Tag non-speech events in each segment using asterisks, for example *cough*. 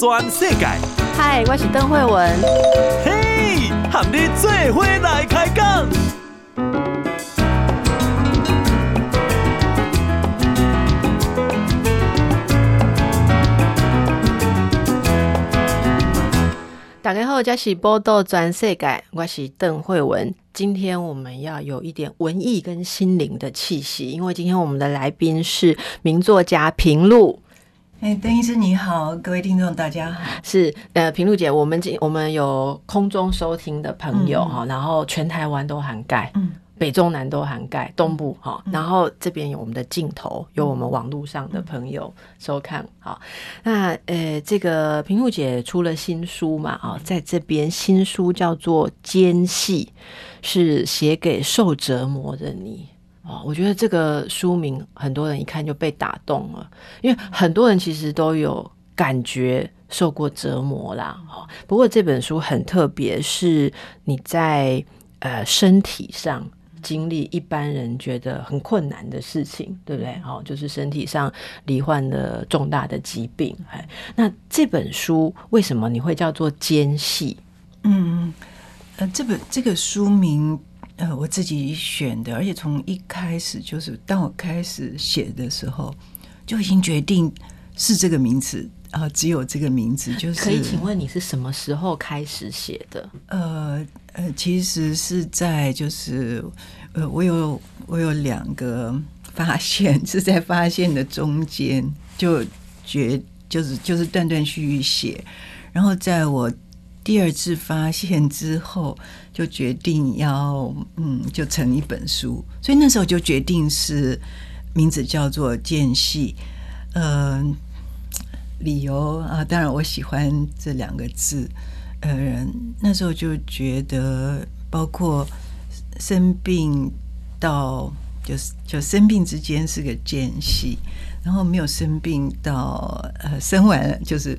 全世界。嗨，我是邓惠文。嘿，和你做伙来开讲。大家好，这是报道全世界，我是邓惠文。今天我们要有一点文艺跟心灵的气息，因为今天我们的来宾是名作家平路。哎，邓医师你好，各位听众大家好。是呃，平露姐，我们今我们有空中收听的朋友哈、嗯，然后全台湾都涵盖。嗯。北中南都涵盖，东部哈，然后这边有我们的镜头，有我们网络上的朋友收看。好，那呃，这个平露姐出了新书嘛？啊，在这边新书叫做《间隙》，是写给受折磨的你。哦，我觉得这个书名很多人一看就被打动了，因为很多人其实都有感觉受过折磨啦。哦，不过这本书很特别，是你在呃身体上。经历一般人觉得很困难的事情，对不对？哦，就是身体上罹患了重大的疾病。哎，那这本书为什么你会叫做《间隙》？嗯，呃，这本这个书名，呃，我自己选的，而且从一开始就是，当我开始写的时候，就已经决定是这个名字啊，呃，只有这个名字。就是可以请问你是什么时候开始写的？呃。呃，其实是在就是，呃，我有我有两个发现，*laughs* 是在发现的中间就决就是就是断断续续写，然后在我第二次发现之后，就决定要嗯就成一本书，所以那时候就决定是名字叫做《间隙》，呃，理由啊，当然我喜欢这两个字。呃，那时候就觉得，包括生病到就是就生病之间是个间隙，然后没有生病到呃生完就是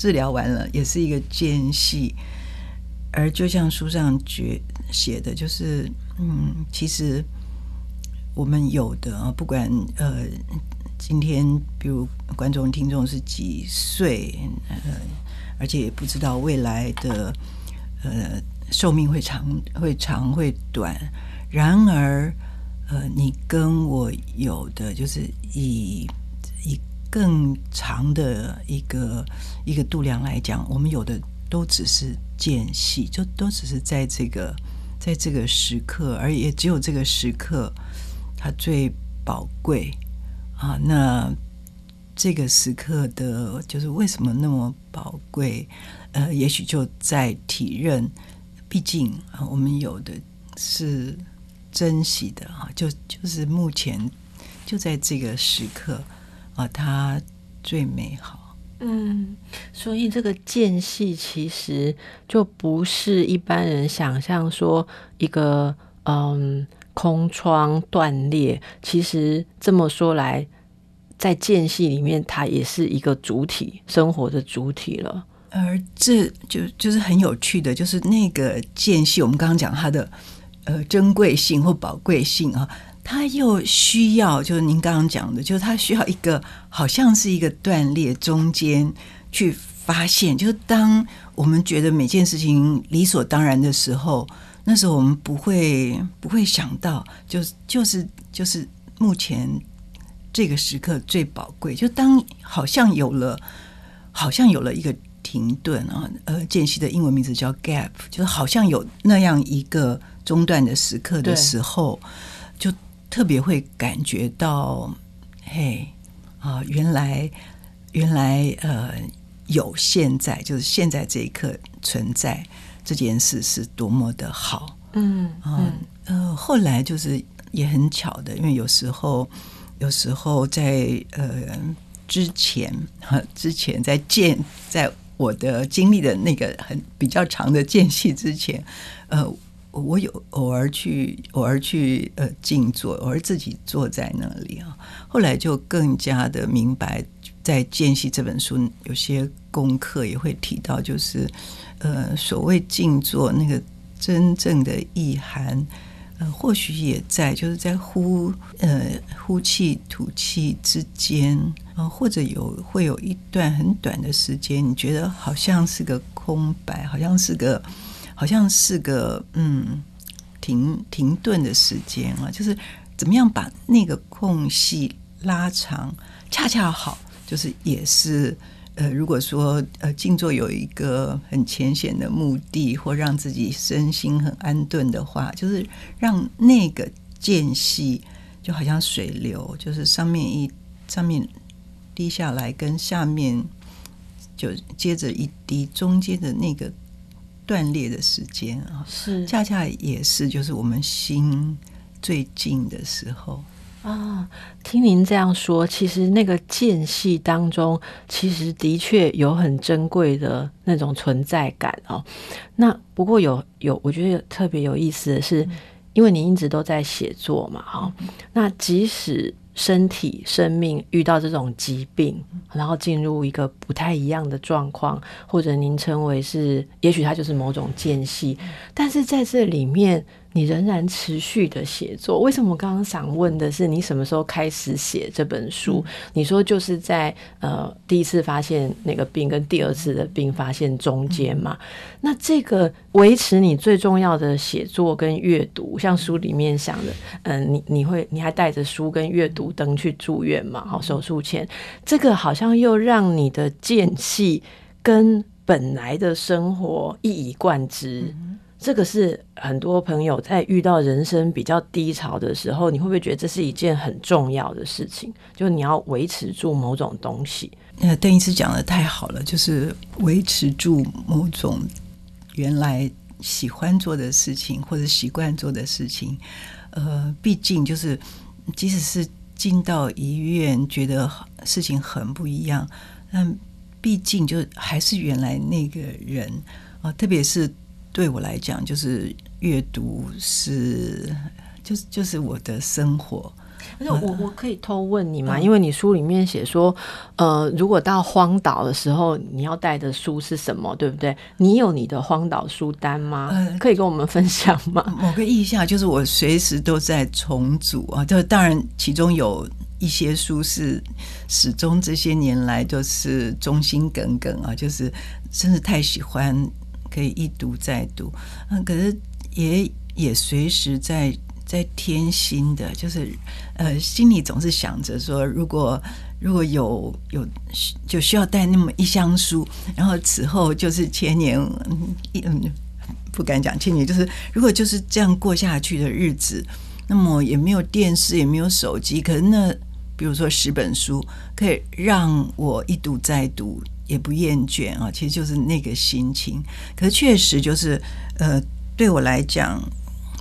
治疗完了也是一个间隙，而就像书上觉写的，就是嗯，其实我们有的啊，不管呃今天比如观众听众是几岁，呃。而且也不知道未来的呃寿命会长会长会短，然而呃你跟我有的就是以以更长的一个一个度量来讲，我们有的都只是间隙，就都只是在这个在这个时刻，而也只有这个时刻它最宝贵啊那。这个时刻的，就是为什么那么宝贵？呃，也许就在体认，毕竟啊，我们有的是珍惜的啊，就就是目前就在这个时刻啊，它最美好。嗯，所以这个间隙其实就不是一般人想象说一个嗯空窗断裂，其实这么说来。在间隙里面，它也是一个主体，生活的主体了。而这就就是很有趣的，就是那个间隙，我们刚刚讲它的呃珍贵性或宝贵性啊，它又需要，就是您刚刚讲的，就是他需要一个好像是一个断裂中间去发现，就是当我们觉得每件事情理所当然的时候，那时候我们不会不会想到，就是就是就是目前。这个时刻最宝贵，就当好像有了，好像有了一个停顿啊，呃，间隙的英文名字叫 gap，就是好像有那样一个中断的时刻的时候，就特别会感觉到，嘿啊，原来原来呃有现在，就是现在这一刻存在这件事是多么的好，嗯嗯呃，后来就是也很巧的，因为有时候。有时候在呃之前哈 *laughs* 之前在见在我的经历的那个很比较长的间隙之前，呃，我有偶尔去偶尔去呃静坐，偶尔自己坐在那里啊。后来就更加的明白，在间隙这本书有些功课也会提到，就是呃所谓静坐那个真正的意涵。呃，或许也在，就是在呼呃呼气吐气之间啊、呃，或者有会有一段很短的时间，你觉得好像是个空白，好像是个，好像是个嗯停停顿的时间啊，就是怎么样把那个空隙拉长，恰恰好，就是也是。呃，如果说呃静坐有一个很浅显的目的，或让自己身心很安顿的话，就是让那个间隙就好像水流，就是上面一上面滴下来，跟下面就接着一滴，中间的那个断裂的时间啊，是恰恰也是就是我们心最近的时候。啊，听您这样说，其实那个间隙当中，其实的确有很珍贵的那种存在感哦。那不过有有，我觉得特别有意思的是，因为您一直都在写作嘛，哈。那即使身体、生命遇到这种疾病，然后进入一个不太一样的状况，或者您称为是，也许它就是某种间隙，但是在这里面。你仍然持续的写作，为什么我刚刚想问的是你什么时候开始写这本书？你说就是在呃第一次发现那个病跟第二次的病发现中间嘛？那这个维持你最重要的写作跟阅读，像书里面想的，嗯、呃，你你会你还带着书跟阅读灯去住院嘛？好，手术前这个好像又让你的间隙跟本来的生活一以贯之。这个是很多朋友在遇到人生比较低潮的时候，你会不会觉得这是一件很重要的事情？就你要维持住某种东西。呃，邓医师讲得太好了，就是维持住某种原来喜欢做的事情或者习惯做的事情。呃，毕竟就是即使是进到医院，觉得事情很不一样，但毕竟就还是原来那个人啊，特别是。对我来讲，就是阅读是，就是就是我的生活。而且我我可以偷问你吗？因为你书里面写说，呃，如果到荒岛的时候，你要带的书是什么，对不对？你有你的荒岛书单吗？可以跟我们分享吗？某个意象就是我随时都在重组啊。就当然，其中有一些书是始终这些年来都是忠心耿耿啊，就是真是太喜欢。可以一读再读，嗯，可是也也随时在在添新的，就是呃，心里总是想着说，如果如果有有就需要带那么一箱书，然后此后就是千年，一嗯，不敢讲千年，就是如果就是这样过下去的日子，那么也没有电视，也没有手机，可是那比如说十本书，可以让我一读再读。也不厌倦啊，其实就是那个心情。可是确实就是，呃，对我来讲，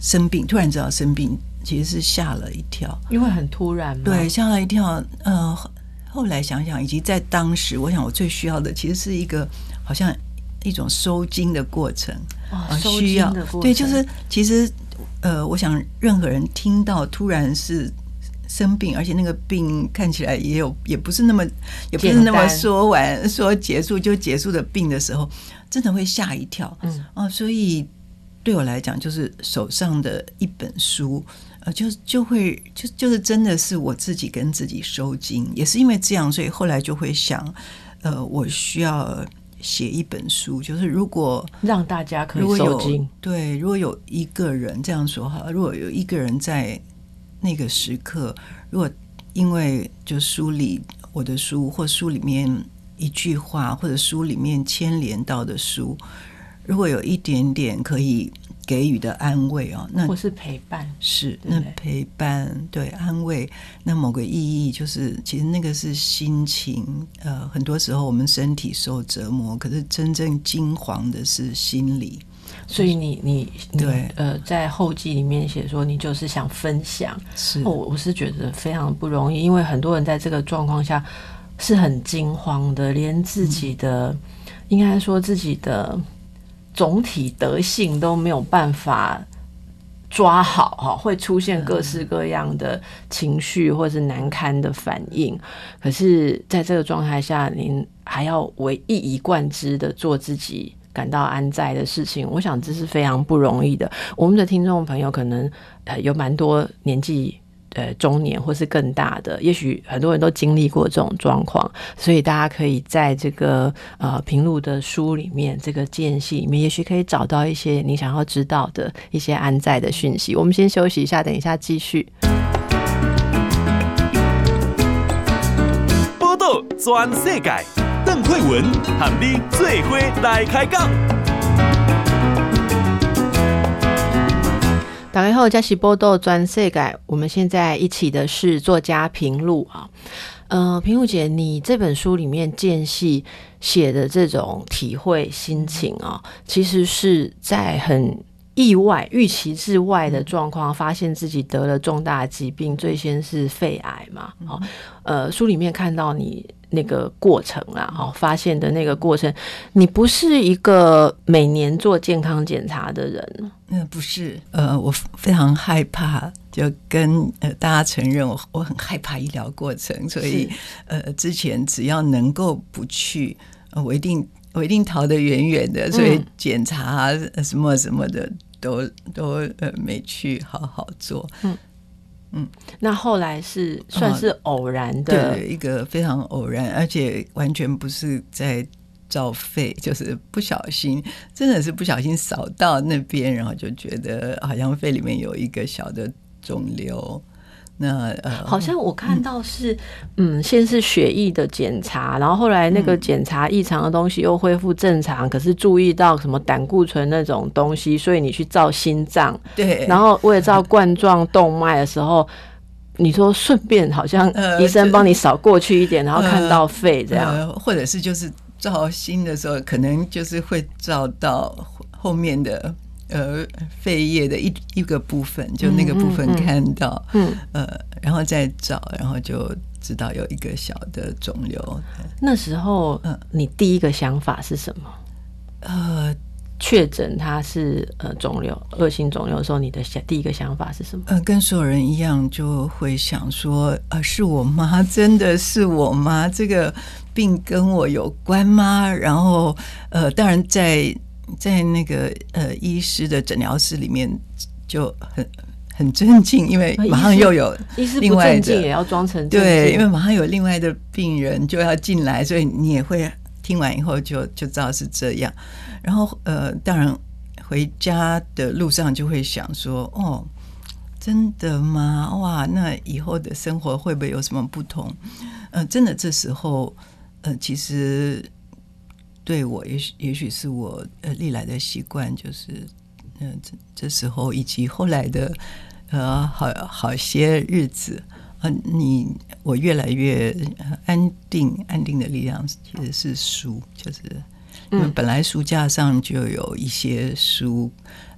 生病突然知道生病，其实是吓了一跳，因为很突然嘛。对，吓了一跳。呃，后来想想，以及在当时，我想我最需要的，其实是一个好像一种收惊的过程啊，需要对，就是其实呃，我想任何人听到突然是。生病，而且那个病看起来也有，也不是那么，也不是那么说完说结束就结束的病的时候，真的会吓一跳。嗯，哦，所以对我来讲，就是手上的一本书，呃，就就会就就是真的是我自己跟自己收金，也是因为这样，所以后来就会想，呃，我需要写一本书，就是如果让大家可以收金，对，如果有一个人这样说哈，如果有一个人在。那个时刻，如果因为就书里我的书，或书里面一句话，或者书里面牵连到的书，如果有一点点可以给予的安慰哦，那或是陪伴，是那陪伴对安慰，那某个意义就是，其实那个是心情。呃，很多时候我们身体受折磨，可是真正惊惶的是心里。所以你你对呃，在后记里面写说，你就是想分享，是我我是觉得非常不容易，因为很多人在这个状况下是很惊慌的，连自己的、嗯、应该说自己的总体德性都没有办法抓好哈，会出现各式各样的情绪或是难堪的反应。可是，在这个状态下，您还要唯一以贯之的做自己。感到安在的事情，我想这是非常不容易的。我们的听众朋友可能呃有蛮多年纪呃中年或是更大的，也许很多人都经历过这种状况，所以大家可以在这个呃平路的书里面，这个间隙里面，也许可以找到一些你想要知道的一些安在的讯息。我们先休息一下，等一下继续。报道全世界，邓惠文和你做伙来开讲。打开后，加西波豆专设改。我们现在一起的是作家平路啊，呃，平路姐，你这本书里面间隙写的这种体会心情啊，其实是在很意外、预期之外的状况，发现自己得了重大疾病，最先是肺癌嘛，哦，呃，书里面看到你。那个过程啊，哦，发现的那个过程，你不是一个每年做健康检查的人。嗯，不是，呃，我非常害怕，就跟呃大家承认我我很害怕医疗过程，所以呃之前只要能够不去，呃，我一定我一定逃得远远的，所以检查什么什么的都都呃没去好好做。嗯。嗯，那后来是算是偶然的，哦、对，一个非常偶然，而且完全不是在照肺，就是不小心，真的是不小心扫到那边，然后就觉得好像肺里面有一个小的肿瘤。那呃，好像我看到是，嗯，嗯，先是血液的检查，然后后来那个检查异常的东西又恢复正常，嗯，可是注意到什么胆固醇那种东西，所以你去照心脏，对，然后为了照冠状动脉的时候，你说顺便好像医生帮你扫过去一点，呃，然后看到肺这样，呃呃，或者是就是照心的时候，可能就是会照到后面的。呃，肺叶的一一个部分，就那个部分看到，嗯，嗯，呃，然后再找，然后就知道有一个小的肿瘤。那时候，嗯，你第一个想法是什么？呃，确诊它是呃肿瘤，恶性肿瘤的时候，你的想第一个想法是什么？呃，跟所有人一样，就会想说，呃，是我妈？真的是我妈？这个病跟我有关吗？然后，呃，当然在。在那个呃医师的诊疗室里面就很很尊敬，因为马上又有另外的也要装成对，因为马上有另外的病人就要进来，所以你也会听完以后就就知道是这样。然后呃，当然回家的路上就会想说，哦，真的吗？哇，那以后的生活会不会有什么不同？呃，真的这时候呃，其实。对我，也许也许是我呃历来的习惯，就是嗯、呃，这这时候以及后来的呃好好些日子。啊、呃，你我越来越安定，安定的力量其实是书，就是因为本来书架上就有一些书，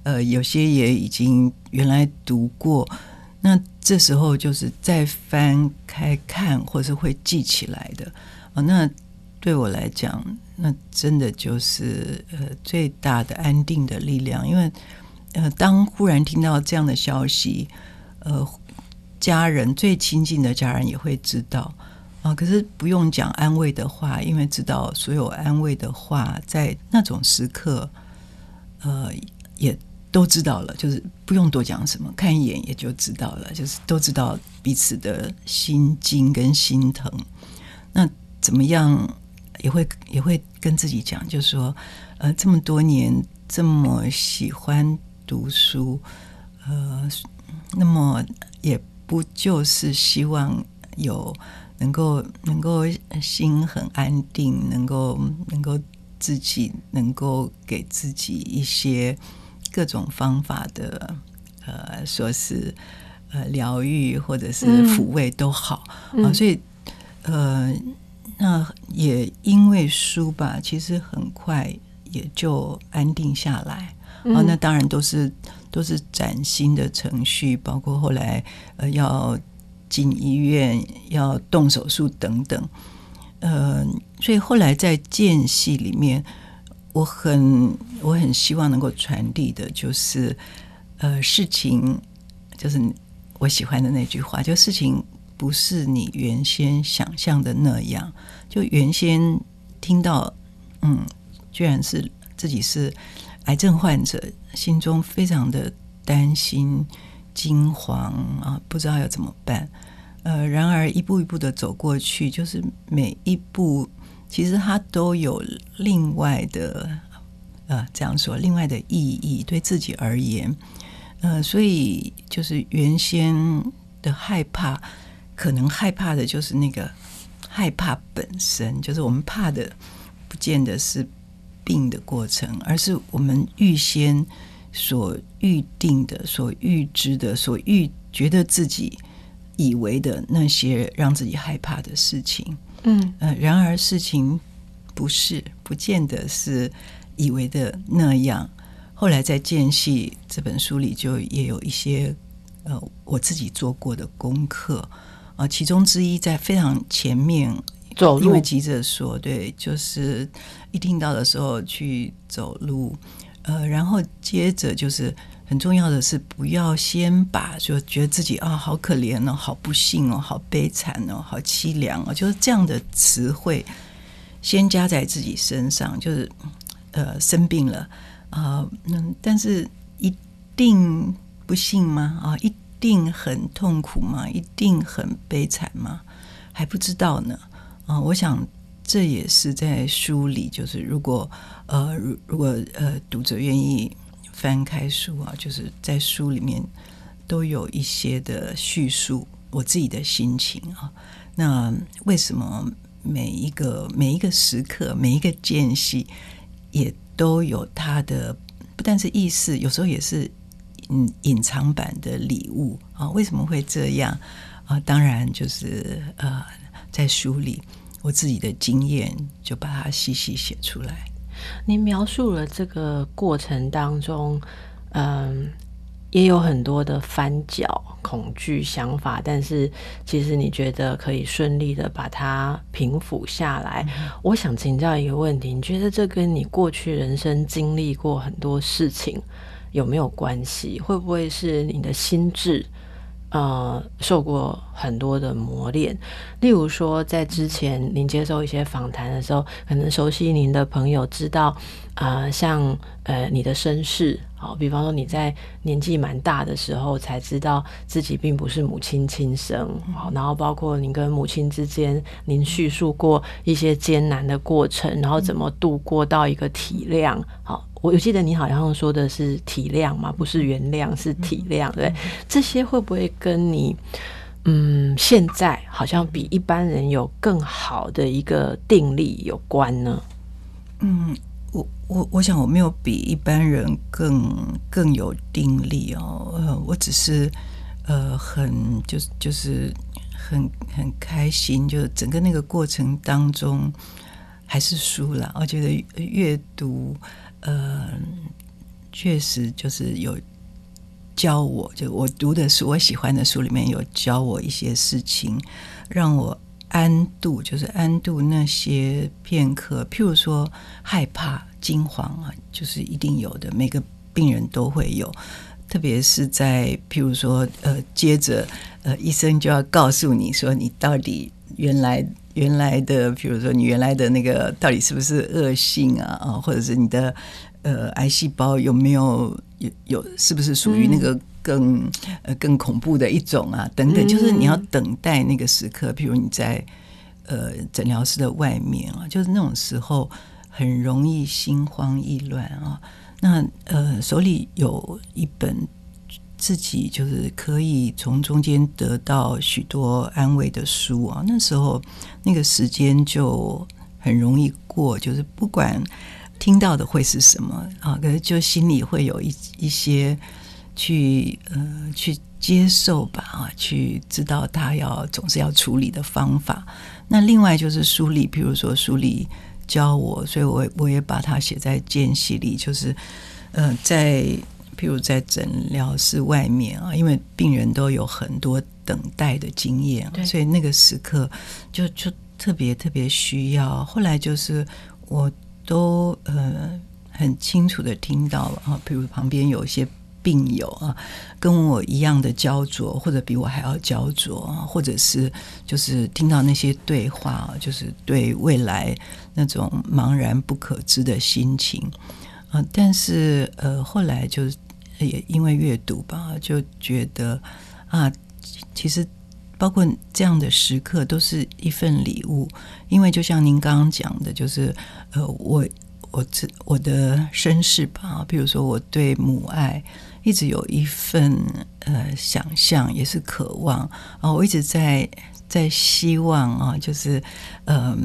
呃，有些也已经原来读过，那这时候就是再翻开看，或是会记起来的。啊、呃，那对我来讲。那真的就是呃最大的安定的力量，因为呃当忽然听到这样的消息，呃家人最亲近的家人也会知道啊，可是不用讲安慰的话，因为知道所有安慰的话在那种时刻，呃也都知道了，就是不用多讲什么，看一眼也就知道了，就是都知道彼此的心惊跟心疼，那怎么样？也会也会跟自己讲，就是说，呃，这么多年这么喜欢读书，呃，那么也不就是希望有能够能够心很安定，能够能够自己能够给自己一些各种方法的，呃，说是呃疗愈或者是抚慰都好啊，嗯呃，所以呃。那也因为书吧，其实很快也就安定下来。嗯、哦，那当然都是都是崭新的程序，包括后来呃要进医院、要动手术等等。呃，所以后来在间隙里面，我很我很希望能够传递的就是，呃，事情就是我喜欢的那句话，就事情。不是你原先想象的那样，就原先听到，嗯，居然是自己是癌症患者，心中非常的担心惊慌啊，不知道要怎么办。呃，然而一步一步的走过去，就是每一步其实它都有另外的呃，这样说，另外的意义，对自己而言，呃，所以就是原先的害怕，可能害怕的就是那个害怕本身，就是我们怕的，不见得是病的过程，而是我们预先所预定的、所预知的、所预觉得自己。以为的那些让自己害怕的事情，嗯，呃，然而事情不是，不见得是以为的那样。后来在《间隙》这本书里，就也有一些呃我自己做过的功课啊，呃，其中之一在非常前面走路，因为急着说，对，就是一听到的时候去走路，呃，然后接着就是。很重要的是，不要先把就觉得自己啊好可怜哦，好不幸哦，好悲惨哦，好凄凉哦，就是这样的词汇先加在自己身上，就是呃生病了啊，嗯，但是一定不幸吗？啊，一定很痛苦吗？一定很悲惨吗？还不知道呢。啊，我想这也是在书里，就是如果呃如如果呃读者愿意。翻开书啊，就是在书里面都有一些的叙述我自己的心情啊。那为什么每一个每一个时刻每一个间隙也都有它的不但是意思，有时候也是嗯隐藏版的礼物啊？为什么会这样啊？当然就是呃，在书里我自己的经验就把它细细写出来。你描述了这个过程当中，嗯，也有很多的翻搅、恐惧、想法，但是其实你觉得可以顺利的把它平复下来。嗯。我想请教一个问题，你觉得这跟你过去人生经历过很多事情有没有关系？会不会是你的心智？呃，受过很多的磨练，例如说，在之前您接受一些访谈的时候，可能熟悉您的朋友知道，啊、呃，像呃你的身世，好，比方说你在年纪蛮大的时候才知道自己并不是母亲亲生，好，然后包括您跟母亲之间，您叙述过一些艰难的过程，然后怎么度过到一个体谅，好。我记得你好像说的是体谅嘛，不是原谅，是体谅，对？这些会不会跟你嗯现在好像比一般人有更好的一个定力有关呢？嗯，我我我想我没有比一般人更更有定力哦，呃，我只是呃很就是就是很很开心，就是整个那个过程当中还是输了，我觉得阅读。呃，确实就是有教我，就我读的书，我喜欢的书里面有教我一些事情，让我安度，就是安度那些片刻。譬如说害怕、惊慌啊，就是一定有的，每个病人都会有。特别是在譬如说，呃，接着呃，医生就要告诉你说，你到底原来。原来的，比如说你原来的那个到底是不是恶性啊？啊，或者是你的呃癌细胞有没有有有是不是属于那个更、嗯、呃更恐怖的一种啊？等等，就是你要等待那个时刻。比如你在呃诊疗室的外面啊，就是那种时候很容易心慌意乱啊。那呃手里有一本。自己就是可以从中间得到许多安慰的书啊，那时候那个时间就很容易过，就是不管听到的会是什么啊，可是就心里会有一一些去呃去接受吧啊，去知道他要总是要处理的方法。那另外就是书里，比如说书里教我，所以我我也把它写在间隙里，就是呃在。譬如在诊疗室外面啊，因为病人都有很多等待的经验，所以那个时刻就就特别特别需要。后来就是我都呃很清楚的听到了啊，譬如旁边有一些病友啊，跟我一样的焦灼，或者比我还要焦灼，或者是就是听到那些对话，就是对未来那种茫然不可知的心情。啊，但是呃，后来就也因为阅读吧，就觉得啊，其实包括这样的时刻都是一份礼物。因为就像您刚刚讲的，就是呃，我我这我的身世吧，比如说我对母爱一直有一份呃想象，也是渴望啊，我一直在在希望啊，就是。呃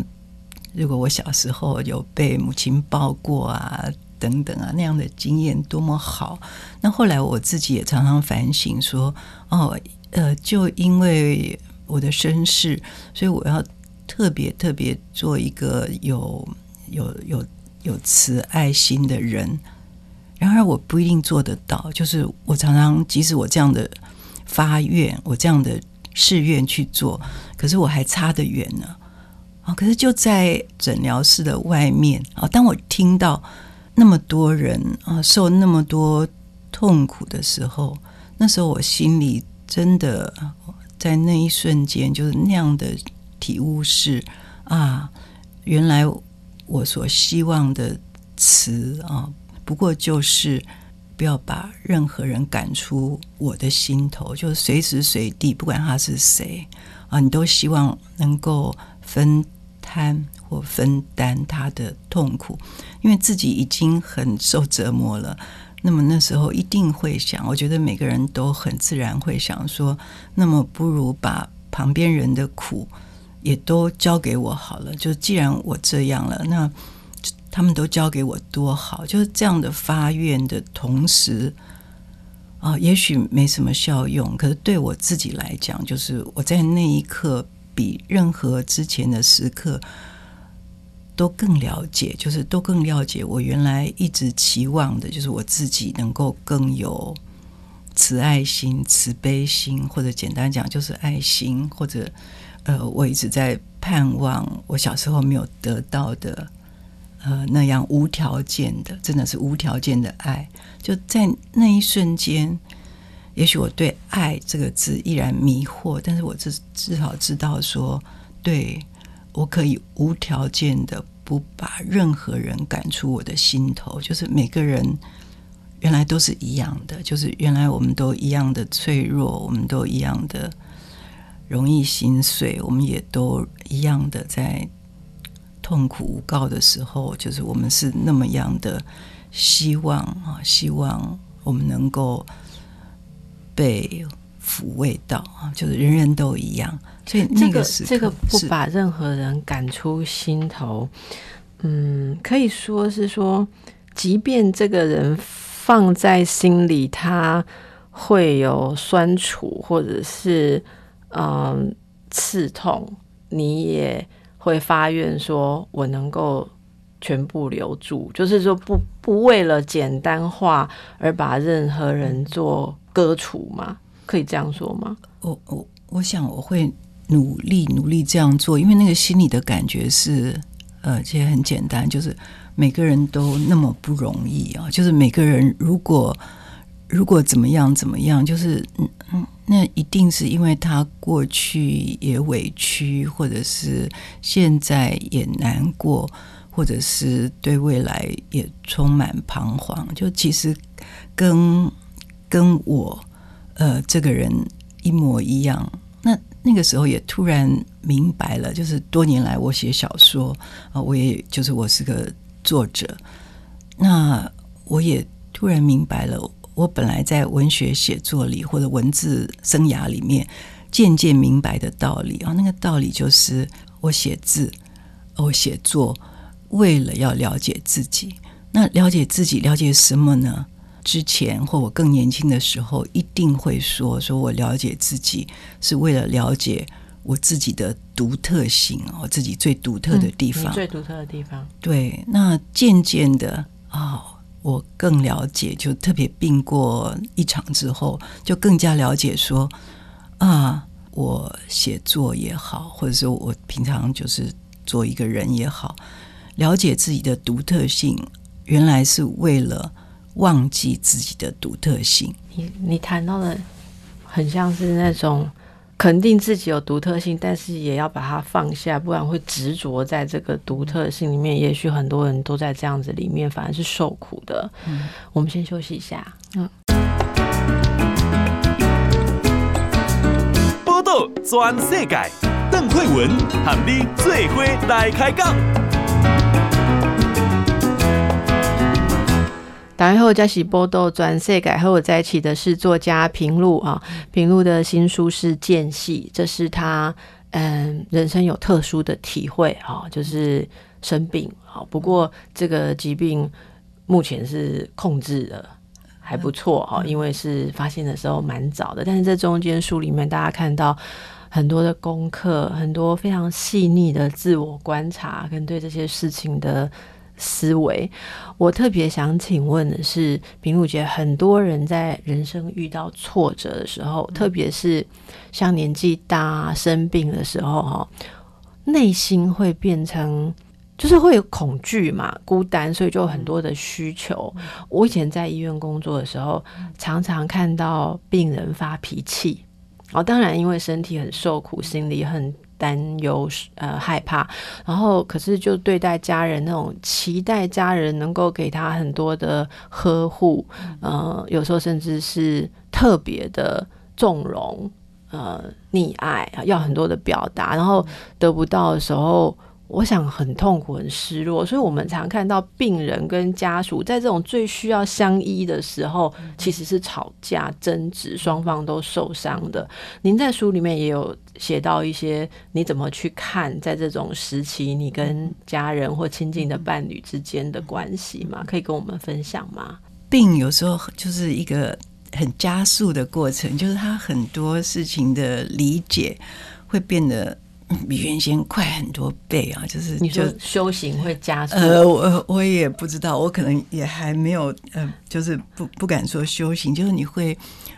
如果我小时候有被母亲抱过啊，等等啊，那样的经验多么好。那后来我自己也常常反省说，哦，呃，就因为我的身世，所以我要特别特别做一个有有有有慈爱心的人。然而我不一定做得到，就是我常常即使我这样的发愿，我这样的誓愿去做，可是我还差得远呢。啊！可是就在诊疗室的外面啊，当我听到那么多人啊受那么多痛苦的时候，那时候我心里真的在那一瞬间就是那样的体悟是啊，原来我所希望的词啊，不过就是不要把任何人赶出我的心头，就是随时随地，不管他是谁啊，你都希望能够分。摊或分担他的痛苦，因为自己已经很受折磨了。那么那时候一定会想，我觉得每个人都很自然会想说，那么不如把旁边人的苦也都交给我好了。就既然我这样了，那他们都交给我多好。就是这样的发愿的同时，啊，也许没什么效用，可是对我自己来讲，就是我在那一刻。比任何之前的时刻都更了解，就是都更了解我原来一直期望的，就是我自己能够更有慈爱心、慈悲心，或者简单讲就是爱心，或者呃，我一直在盼望我小时候没有得到的，呃，那样无条件的，真的是无条件的爱，就在那一瞬间。也许我对“爱”这个字依然迷惑，但是我至至少知道说，对，我可以无条件的不把任何人赶出我的心头。就是每个人原来都是一样的，就是原来我们都一样的脆弱，我们都一样的容易心碎，我们也都一样的在痛苦无告的时候，就是我们是那么样的希望啊，希望我们能够。被抚慰到啊，就是人人都一样，所以这个这个不把任何人赶出心头，嗯，可以说是说，即便这个人放在心里，他会有酸楚或者是嗯刺痛，你也会发愿说，我能够全部留住，就是说不不为了简单化而把任何人做。割除吗？可以这样说吗？我我我想我会努力努力这样做，因为那个心里的感觉是，呃，其实很简单，就是每个人都那么不容易啊，就是每个人如果如果怎么样怎么样，就是嗯嗯，那一定是因为他过去也委屈，或者是现在也难过，或者是对未来也充满彷徨，就其实跟。跟我，呃，这个人一模一样。那个时候也突然明白了，就是多年来我写小说啊，我也就是我是个作者。那我也突然明白了，我本来在文学写作里或者文字生涯里面渐渐明白的道理啊，那个道理就是我写字，我写作，为了要了解自己。那了解自己，了解什么呢？之前或我更年轻的时候，一定会说：说我了解自己是为了了解我自己的独特性，我自己最独特的地方，嗯、最独特的地方。对，那渐渐的啊、哦，我更了解，就特别病过一场之后，就更加了解说啊，我写作也好，或者说我平常就是做一个人也好，了解自己的独特性，原来是为了。忘记自己的独特性。你你谈到的很像是那种肯定自己有独特性但是也要把它放下不然会执着在这个独特性里面。也许很多人都在这样子里面反而是受苦的。我们先休息一下。嗯。波动全世界邓慧文喊你最灰来开讲。大家好，这是报道全世改，和我在一起的是作家平路啊。平路的新书是《间隙》，这是他嗯人生有特殊的体会啊，就是生病。好，不过这个疾病目前是控制的。还不错哈，因为是发现的时候蛮早的，但是这中间书里面大家看到很多的功课，很多非常细腻的自我观察跟对这些事情的思维。我特别想请问的是，平路姐，很多人在人生遇到挫折的时候，特别是像年纪大生病的时候哈，内心会变成。就是会有恐惧嘛，孤单，所以就有很多的需求。我以前在医院工作的时候，常常看到病人发脾气。哦，当然因为身体很受苦，心里很担忧，呃，害怕。然后可是就对待家人那种期待，家人能够给他很多的呵护，呃，有时候甚至是特别的纵容，呃，溺爱，要很多的表达，然后得不到的时候。我想很痛苦、很失落，所以我们常看到病人跟家属在这种最需要相依的时候，其实是吵架、争执，双方都受伤的。您在书里面也有写到一些，你怎么去看在这种时期，你跟家人或亲近的伴侣之间的关系吗？可以跟我们分享吗？病有时候就是一个很加速的过程，就是他很多事情的理解会变得。比原先快很多倍啊！就是你说修行会加速？呃，我我也不知道，我可能也还没有呃，就是不不敢说修行，就是你会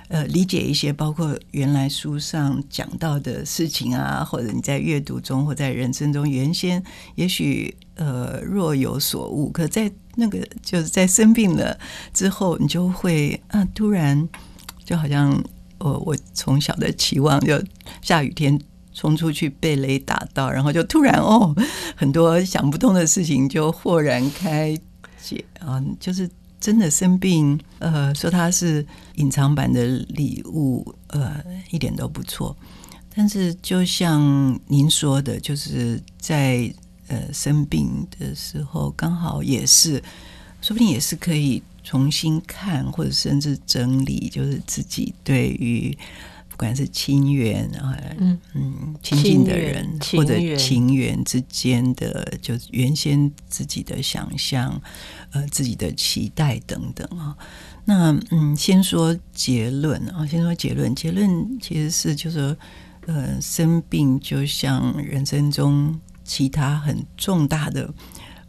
呃理解一些，包括原来书上讲到的事情啊，或者你在阅读中或在人生中，原先也许呃若有所悟，可在那个就是在生病了之后，你就会啊，突然就好像我我从小的期望，就下雨天。冲出去被雷打到，然后就突然哦，很多想不通的事情就豁然开解啊！就是真的生病，呃，说它是隐藏版的礼物，呃，一点都不错。但是就像您说的，就是在呃生病的时候，刚好也是，说不定也是可以重新看，或者甚至整理，就是自己对于。不管是亲缘啊，嗯嗯，亲近的人或者情缘之间的，就是原先自己的想象，呃，自己的期待等等啊。那嗯，先说结论啊，先说结论。结论其实是就是，呃，生病就像人生中其他很重大的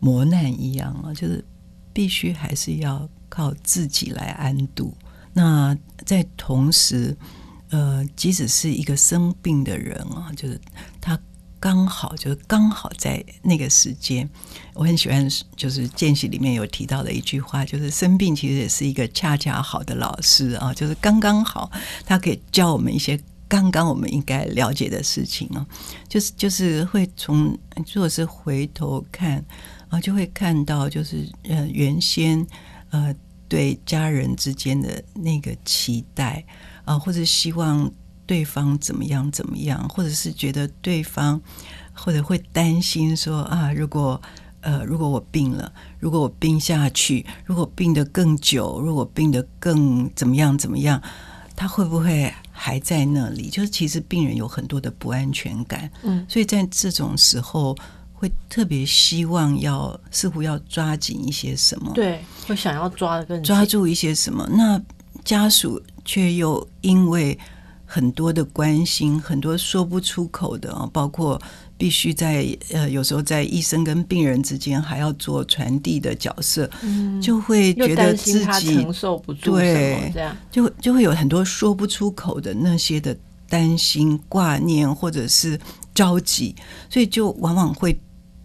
磨难一样啊，就是必须还是要靠自己来安度。那在同时。呃，即使是一个生病的人啊，就是他刚好就是刚好在那个时间，我很喜欢，就是《间隙》里面有提到的一句话，就是生病其实也是一个恰恰好的老师啊，就是刚刚好，他可以教我们一些刚刚我们应该了解的事情啊，就是就是会从，如果是回头看啊，就会看到就是呃原先呃对家人之间的那个期待。啊，或者希望对方怎么样怎么样，或者是觉得对方，或者会担心说啊，如果呃，如果我病了，如果我病下去，如果病得更久，如果病得更怎么样怎么样，他会不会还在那里？就是其实病人有很多的不安全感，嗯，所以在这种时候会特别希望要似乎要抓紧一些什么，对，会想要抓得更抓住一些什么，那家属。却又因为很多的关心，很多说不出口的啊，包括必须在呃，有时候在医生跟病人之间还要做传递的角色，嗯，就会觉得自己承受不住，对，这样就就会有很多说不出口的那些的担心、挂念或者是着急，所以就往往会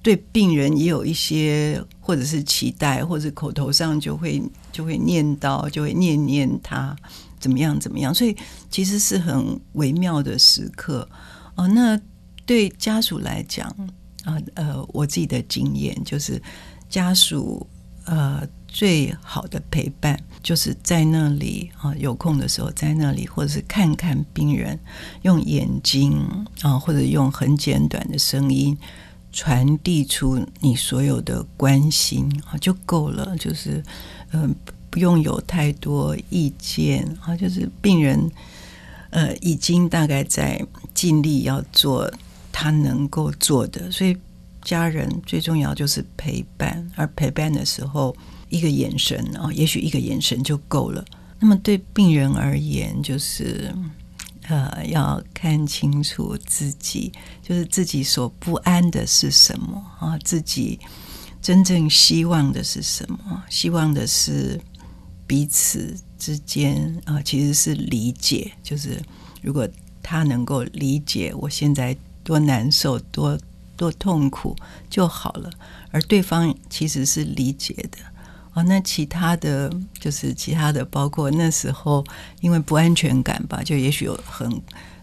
对病人也有一些或者是期待，或者口头上就会就会念叨，就会念念他。怎么样？怎么样？所以其实是很微妙的时刻哦。那对家属来讲啊，呃，我自己的经验就是，家属呃最好的陪伴，就是在那里啊，有空的时候在那里，或者是看看病人，用眼睛啊，或者用很简短的声音传递出你所有的关心啊，就够了。就是嗯，不用有太多意见啊，就是病人呃已经大概在尽力要做他能够做的，所以家人最重要就是陪伴，而陪伴的时候。一个眼神啊，也许一个眼神就够了。那么对病人而言，就是呃，要看清楚自己，就是自己所不安的是什么啊？自己真正希望的是什么？希望的是彼此之间啊，其实是理解。就是如果他能够理解我现在多难受、多多痛苦就好了，而对方其实是理解的。哦，那其他的就是其他的，包括那时候因为不安全感吧，就也许有很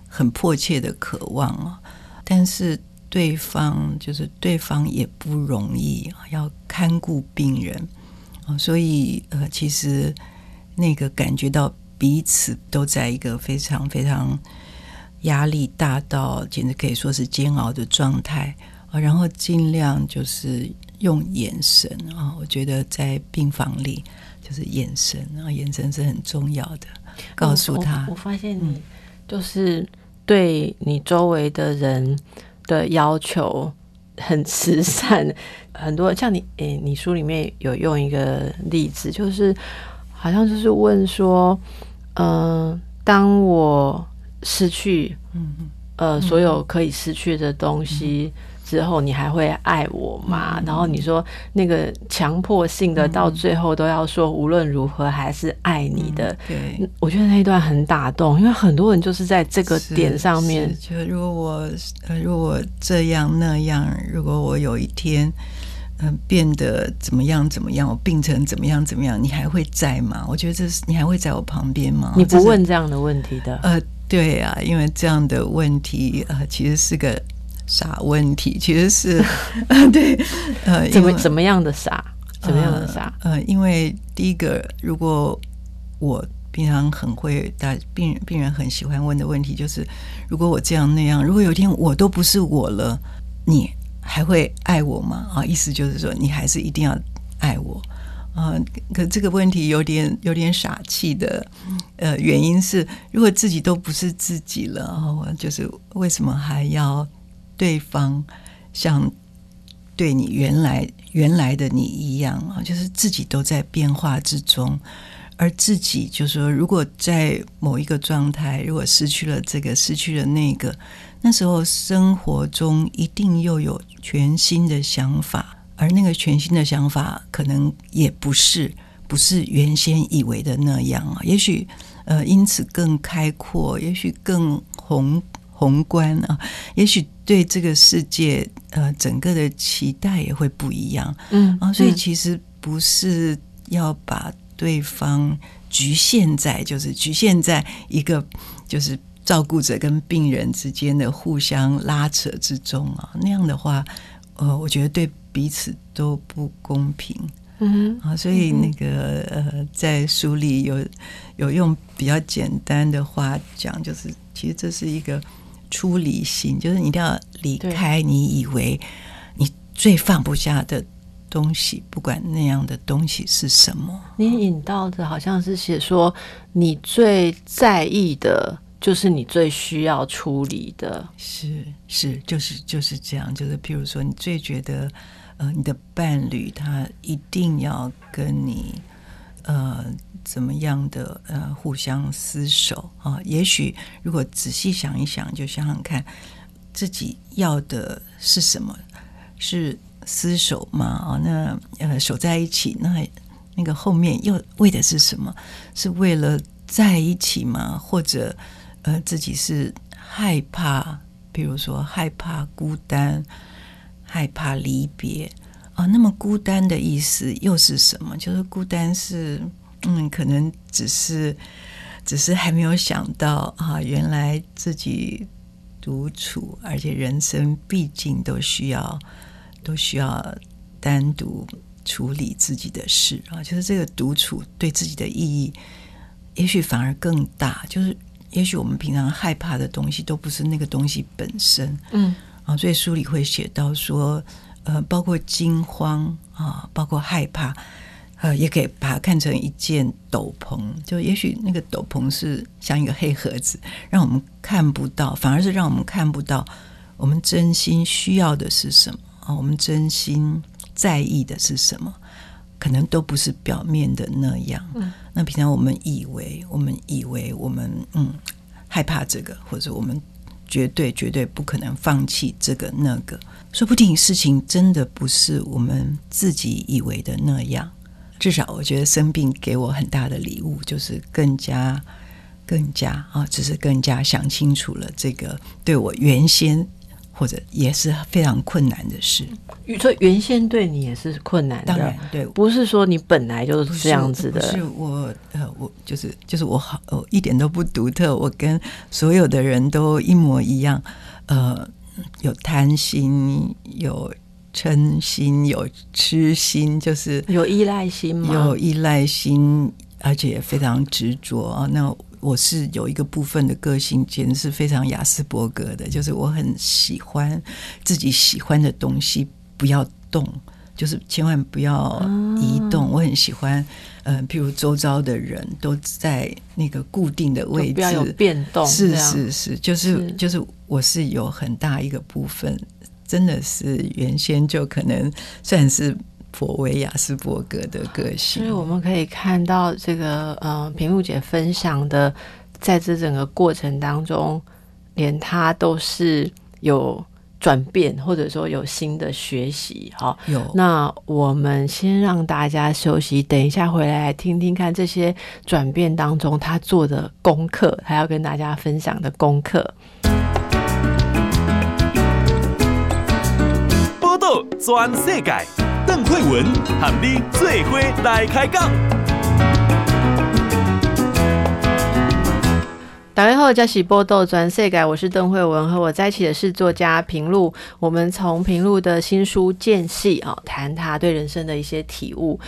很迫切的渴望啊，但是对方就是对方也不容易，要看顾病人啊，所以呃，其实那个感觉到彼此都在一个非常非常压力大到简直可以说是煎熬的状态啊，然后尽量就是。用眼神啊，我觉得在病房里就是眼神啊，眼神是很重要的。告诉他我，我发现你就是对你周围的人的要求很慈善，*laughs* 很多像你诶、欸，你书里面有用一个例子，就是好像就是问说，嗯、呃，当我失去，嗯呃，所有可以失去的东西。嗯之后你还会爱我吗？嗯、然后你说那个强迫性的到最后都要说无论如何还是爱你的，嗯、对，我觉得那一段很打动，因为很多人就是在这个点上面，就如果我呃如果这样那样，如果我有一天变得怎么样怎么样，我病成怎么样怎么样，你还会在吗？我觉得这是你还会在我旁边吗？你不问这样的问题的，呃，对啊，因为这样的问题呃其实是个。傻问题其实是，*laughs* 对，呃，怎么怎么样的傻，怎么样的傻？呃，呃，因为第一个，如果我平常很会，大病人病人很喜欢问的问题就是，如果我这样那样，如果有一天我都不是我了，你还会爱我吗？啊，意思就是说，你还是一定要爱我啊？可这个问题有点有点傻气的，呃，原因是，如果自己都不是自己了，啊，就是为什么还要？对方像对你原来原来的你一样啊，就是自己都在变化之中，而自己就说，如果在某一个状态，如果失去了这个，失去了那个，那时候生活中一定又有全新的想法，而那个全新的想法可能也不是不是原先以为的那样啊，也许呃因此更开阔，也许更宏宏观啊，也许。对这个世界，呃，整个的期待也会不一样，嗯啊，所以其实不是要把对方局限在，就是局限在一个就是照顾者跟病人之间的互相拉扯之中啊，那样的话，呃，我觉得对彼此都不公平，嗯啊，所以那个呃，在书里有有用比较简单的话讲，就是其实这是一个。出离心，就是你一定要离开你以为你最放不下的东西，不管那样的东西是什么。你引到的好像是写说，你最在意的就是你最需要处理的，是是，就是就是这样。就是譬如说，你最觉得呃，你的伴侣他一定要跟你呃。怎么样的呃，互相厮守啊？也许如果仔细想一想，就想想看，自己要的是什么？是厮守吗？啊，那呃，守在一起，那那个后面又为的是什么？是为了在一起吗？或者呃，自己是害怕，比如说害怕孤单，害怕离别啊？那么孤单的意思又是什么？就是孤单是。嗯，可能只是，只是还没有想到啊，原来自己独处，而且人生毕竟都需要，都需要单独处理自己的事啊，就是这个独处对自己的意义，也许反而更大。就是也许我们平常害怕的东西，都不是那个东西本身。嗯，啊，所以书里会写到说，呃，包括惊慌啊，包括害怕，呃，也可以把它看成一件斗篷。就也许那个斗篷是像一个黑盒子，让我们看不到，反而是让我们看不到我们真心需要的是什么啊，我们真心。在意的是什么？可能都不是表面的那样。嗯，那平常我们以为，我们以为我们嗯害怕这个，或者我们绝对绝对不可能放弃这个那个。说不定事情真的不是我们自己以为的那样。至少我觉得生病给我很大的礼物，就是更加更加啊，只是更加想清楚了这个对我原先。或者也是非常困难的事，所以原先对你也是困难的。当然，对，不是说你本来就是这样子的。是，是我，呃，我就是就是我好，我一点都不独特，我跟所有的人都一模一样。呃，有贪心，有嗔心，有痴心，就是有依赖心吗？有依赖心，而且也非常执着啊。那。我是有一个部分的个性，简直是非常亚斯伯格的，就是我很喜欢自己喜欢的东西不要动，就是千万不要移动。我很喜欢，嗯，譬如周遭的人都在那个固定的位置，不要有变动。是是是，就是就是，我是有很大一个部分，真的是原先就可能算是。颇为雅斯伯格的个性，所以我们可以看到这个，呃，平路姐分享的，在这整个过程当中，连她都是有转变，或者说有新的学习。好，有。那我们先让大家休息，等一下回来，来听听看这些转变当中他做的功课，还要跟大家分享的功课。报道全世界。邓惠文和你做伙来开讲。大家好，这是波豆转世界，我是邓惠文，和我在一起的是作家平路。我们从平路的新书间隙啊，谈他对人生的一些体悟。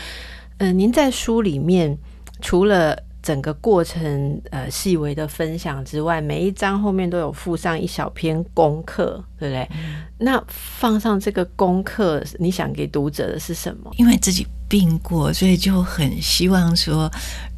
嗯、您在书里面除了整个过程呃细微的分享之外，每一章后面都有附上一小篇功课，对不对？嗯、那放上这个功课，你想给读者的是什么？因为自己病过，所以就很希望说，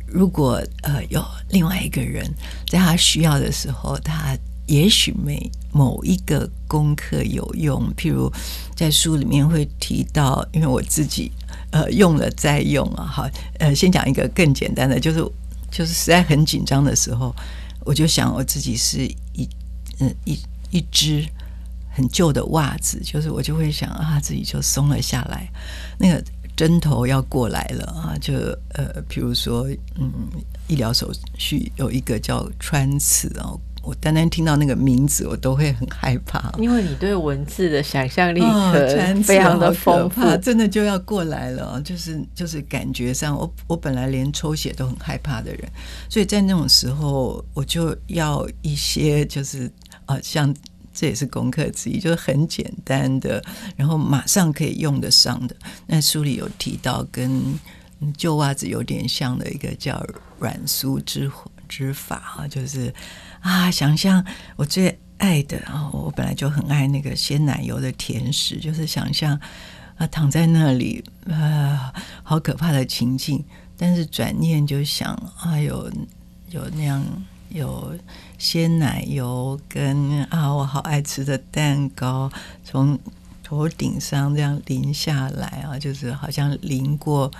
如果呃有另外一个人在他需要的时候，他也许每某一个功课有用。譬如在书里面会提到，因为我自己呃用了再用啊，好，呃，先讲一个更简单的，就是。就是实在很紧张的时候，我就想我自己是一嗯一一只很旧的袜子，就是我就会想啊，自己就松了下来。那个针头要过来了啊，就呃，比如说嗯，医疗手续有一个叫穿刺哦。我单单听到那个名字，我都会很害怕，因为你对文字的想象力非常的丰富，哦，真的就要过来了。就是就是感觉上，我我本来连抽血都很害怕的人，所以在那种时候，我就要一些就是啊，像这也是功课之一，就是很简单的，然后马上可以用得上的。那书里有提到跟旧袜子有点像的一个叫软酥之之法哈，就是。啊，想象我最爱的啊，我本来就很爱那个鲜奶油的甜食，就是想象啊躺在那里啊，好可怕的情境。但是转念就想，啊有有那样有鲜奶油跟啊我好爱吃的蛋糕从头顶上这样淋下来啊，就是好像淋过。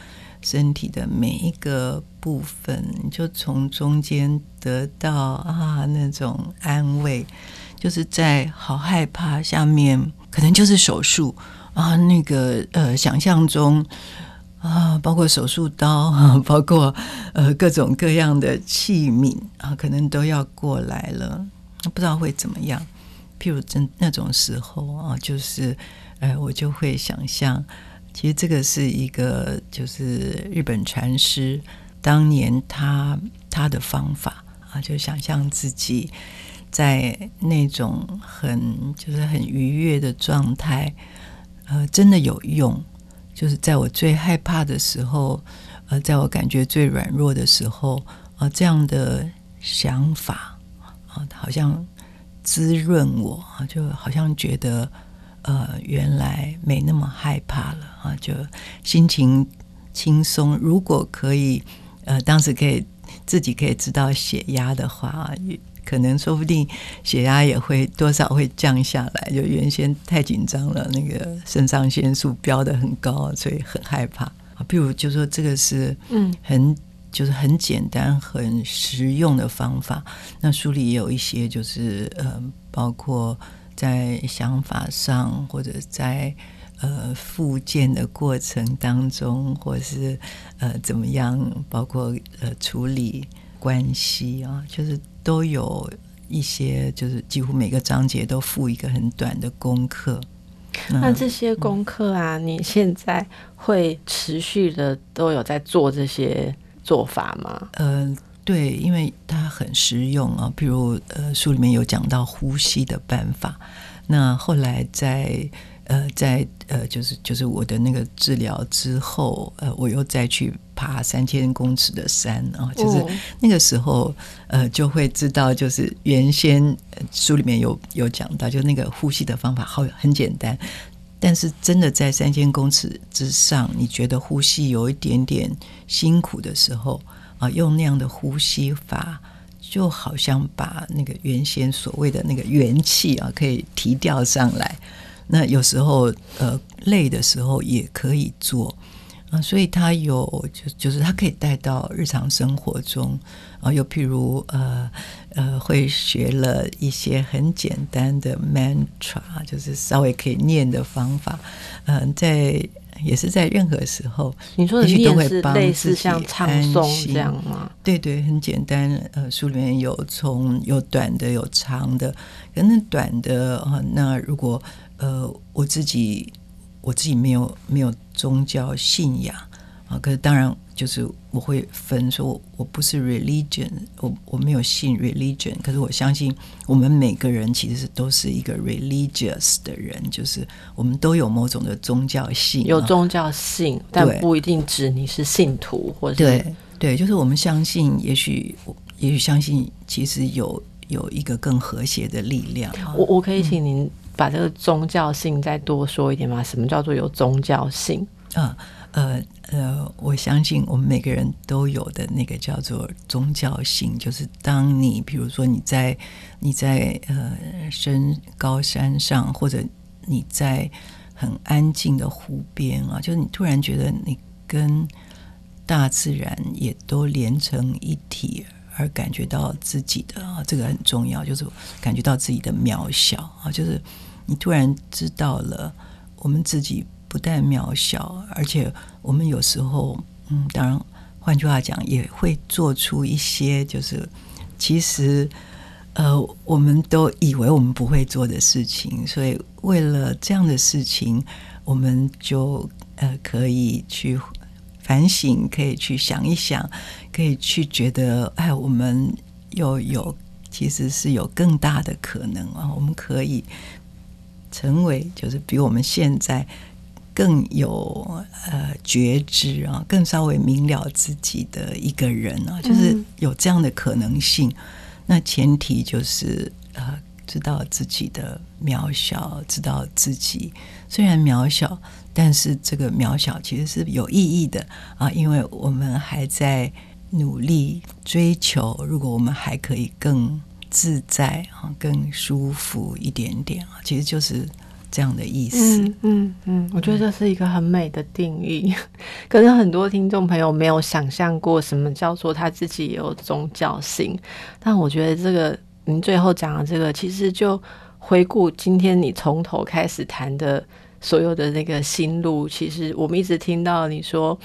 身体的每一个部分，就从中间得到啊那种安慰，就是在好害怕下面，可能就是手术啊，那个呃想象中啊，包括手术刀啊，*laughs* 包括呃各种各样的器皿啊，可能都要过来了，不知道会怎么样。譬如真那种时候啊，就是呃我就会想象。其实这个是一个，就是日本禅师当年他他的方法啊，就想象自己在那种很就是很愉悦的状态，呃，真的有用，就是在我最害怕的时候，呃，在我感觉最软弱的时候，啊、这样的想法啊、好像滋润我啊，就好像觉得呃，原来没那么害怕了啊，就心情轻松。如果可以，呃，当时可以自己可以知道血压的话。可能说不定血压也会多少会降下来，就原先太紧张了，那个肾上腺素飙得很高，所以很害怕。比如就说这个是嗯很就是很简单很实用的方法。那书里也有一些就是呃包括在想法上或者在呃复健的过程当中，或者是呃怎么样，包括呃处理关系啊，就是。都有一些，就是几乎每个章节都附一个很短的功课。那这些功课啊，嗯、你现在会持续的都有在做这些做法吗？呃，对，因为它很实用啊。比如，呃，书里面有讲到呼吸的办法。那后来在。呃，在呃，就是就是我的那个治疗之后，呃，我又再去爬三千公尺的山啊，就是那个时候，呃，就会知道，就是原先书里面有有讲到，就那个呼吸的方法好很简单，但是真的在三千公尺之上，你觉得呼吸有一点点辛苦的时候啊，用那样的呼吸法，就好像把那个原先所谓的那个元气啊，可以提调上来。那有时候，呃，累的时候也可以做啊，所以它有就就是它可以带到日常生活中啊，又譬如呃呃，会学了一些很简单的 mantra，就是稍微可以念的方法，嗯、在也是在任何时候，你说的念是类似像唱诵这样吗？对对，很简单。呃，书里面有从有短的有长的，可能短的啊，那如果呃，我自己我自己没有没有宗教信仰啊，可是当然就是我会分说，我不是 religion，我我没有信 religion，可是我相信我们每个人其实是都是一个 religious 的人，就是我们都有某种的宗教性，有宗教性，但不一定指你是信徒或者对对，就是我们相信，也许也许相信，其实有有一个更和谐的力量。我我可以请您。嗯把这个宗教性再多说一点吗？什么叫做有宗教性？啊，呃呃，我相信我们每个人都有的那个叫做宗教性，就是当你比如说你在你在呃深高山上，或者你在很安静的湖边啊，就是你突然觉得你跟大自然也都连成一体。而感觉到自己的啊，这个很重要，就是感觉到自己的渺小啊，就是你突然知道了，我们自己不但渺小，而且我们有时候，嗯，当然，换句话讲，也会做出一些，就是其实，呃，我们都以为我们不会做的事情，所以为了这样的事情，我们就呃可以去。反省，可以去想一想，可以去觉得，哎，我们又有其实是有更大的可能啊！我们可以成为，就是比我们现在更有呃觉知啊，更稍微明了自己的一个人啊，就是有这样的可能性。嗯、那前提就是呃，知道自己的渺小，知道自己虽然渺小。但是这个渺小其实是有意义的啊，因为我们还在努力追求。如果我们还可以更自在啊，更舒服一点点啊，其实就是这样的意思。嗯嗯嗯，我觉得这是一个很美的定义。*laughs* 可能很多听众朋友没有想象过什么叫做他自己也有宗教性。但我觉得这个您最后讲的这个，其实就回顾今天你从头开始谈的。所有的那个心路，其实我们一直听到你说，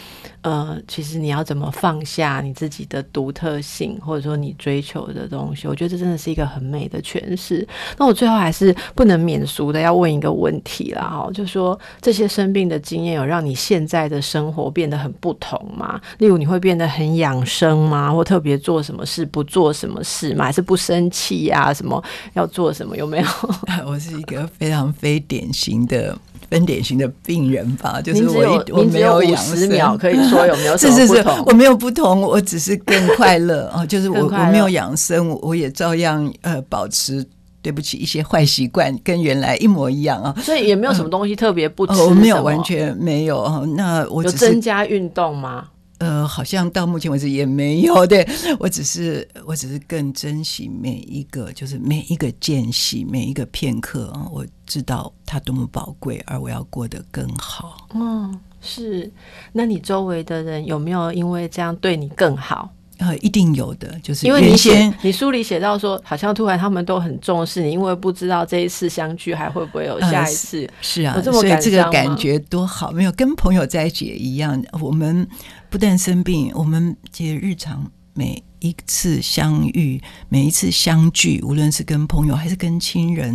呃，其实你要怎么放下你自己的独特性，或者说你追求的东西，我觉得这真的是一个很美的诠释。那我最后还是不能免俗的要问一个问题啦，哈，就说这些生病的经验有让你现在的生活变得很不同吗？例如你会变得很养生吗？或特别做什么事不做什么事吗？还是不生气呀？什么要做什么？有没有？*laughs* 我是一个非常非典型的。分典型的病人吧，就是我一我没有养十秒可以说有没有 *laughs* 什么不同？我没有不同，我只是更快乐啊！*laughs* 就是我我没有养生，我也照样呃保持。对不起，一些坏习惯跟原来一模一样啊，所以也没有什么东西特别不吃。我没有，完全没有。那我有增加运动吗？呃，好像到目前为止也没有。对，*laughs* 我只是，我只是更珍惜每一个，就是每一个间隙，每一个片刻，我知道它多么宝贵，而我要过得更好。嗯，是。那你周围的人有没有因为这样对你更好？呃，一定有的，就是因为你写，你书里写到说，好像突然他们都很重视你，因为不知道这一次相聚还会不会有下一次。呃、是，是啊，所以这个感觉多好，没有跟朋友在一起也一样。我们不但生病，我们其实日常每一次相遇，每一次相聚，无论是跟朋友还是跟亲人，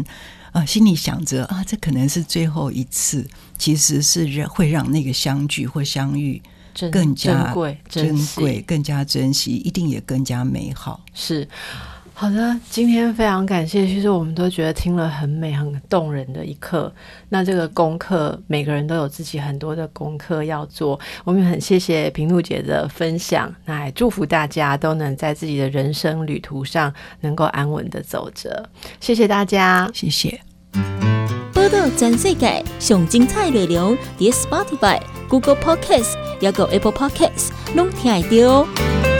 啊、呃，心里想着啊，这可能是最后一次，其实是会让那个相聚或相遇。更加珍贵、珍贵，更加珍惜，一定也更加美好。是好的，今天非常感谢。其实我们都觉得听了很美、很动人的一刻。那这个功课，每个人都有自己很多的功课要做。我们很谢谢平路姐的分享，那也祝福大家都能在自己的人生旅途上能够安稳的走着。谢谢大家，谢谢。报道全世界上精彩内容，伫 Spotify、Google Podcasts。还有 Apple Podcasts，拢听得到。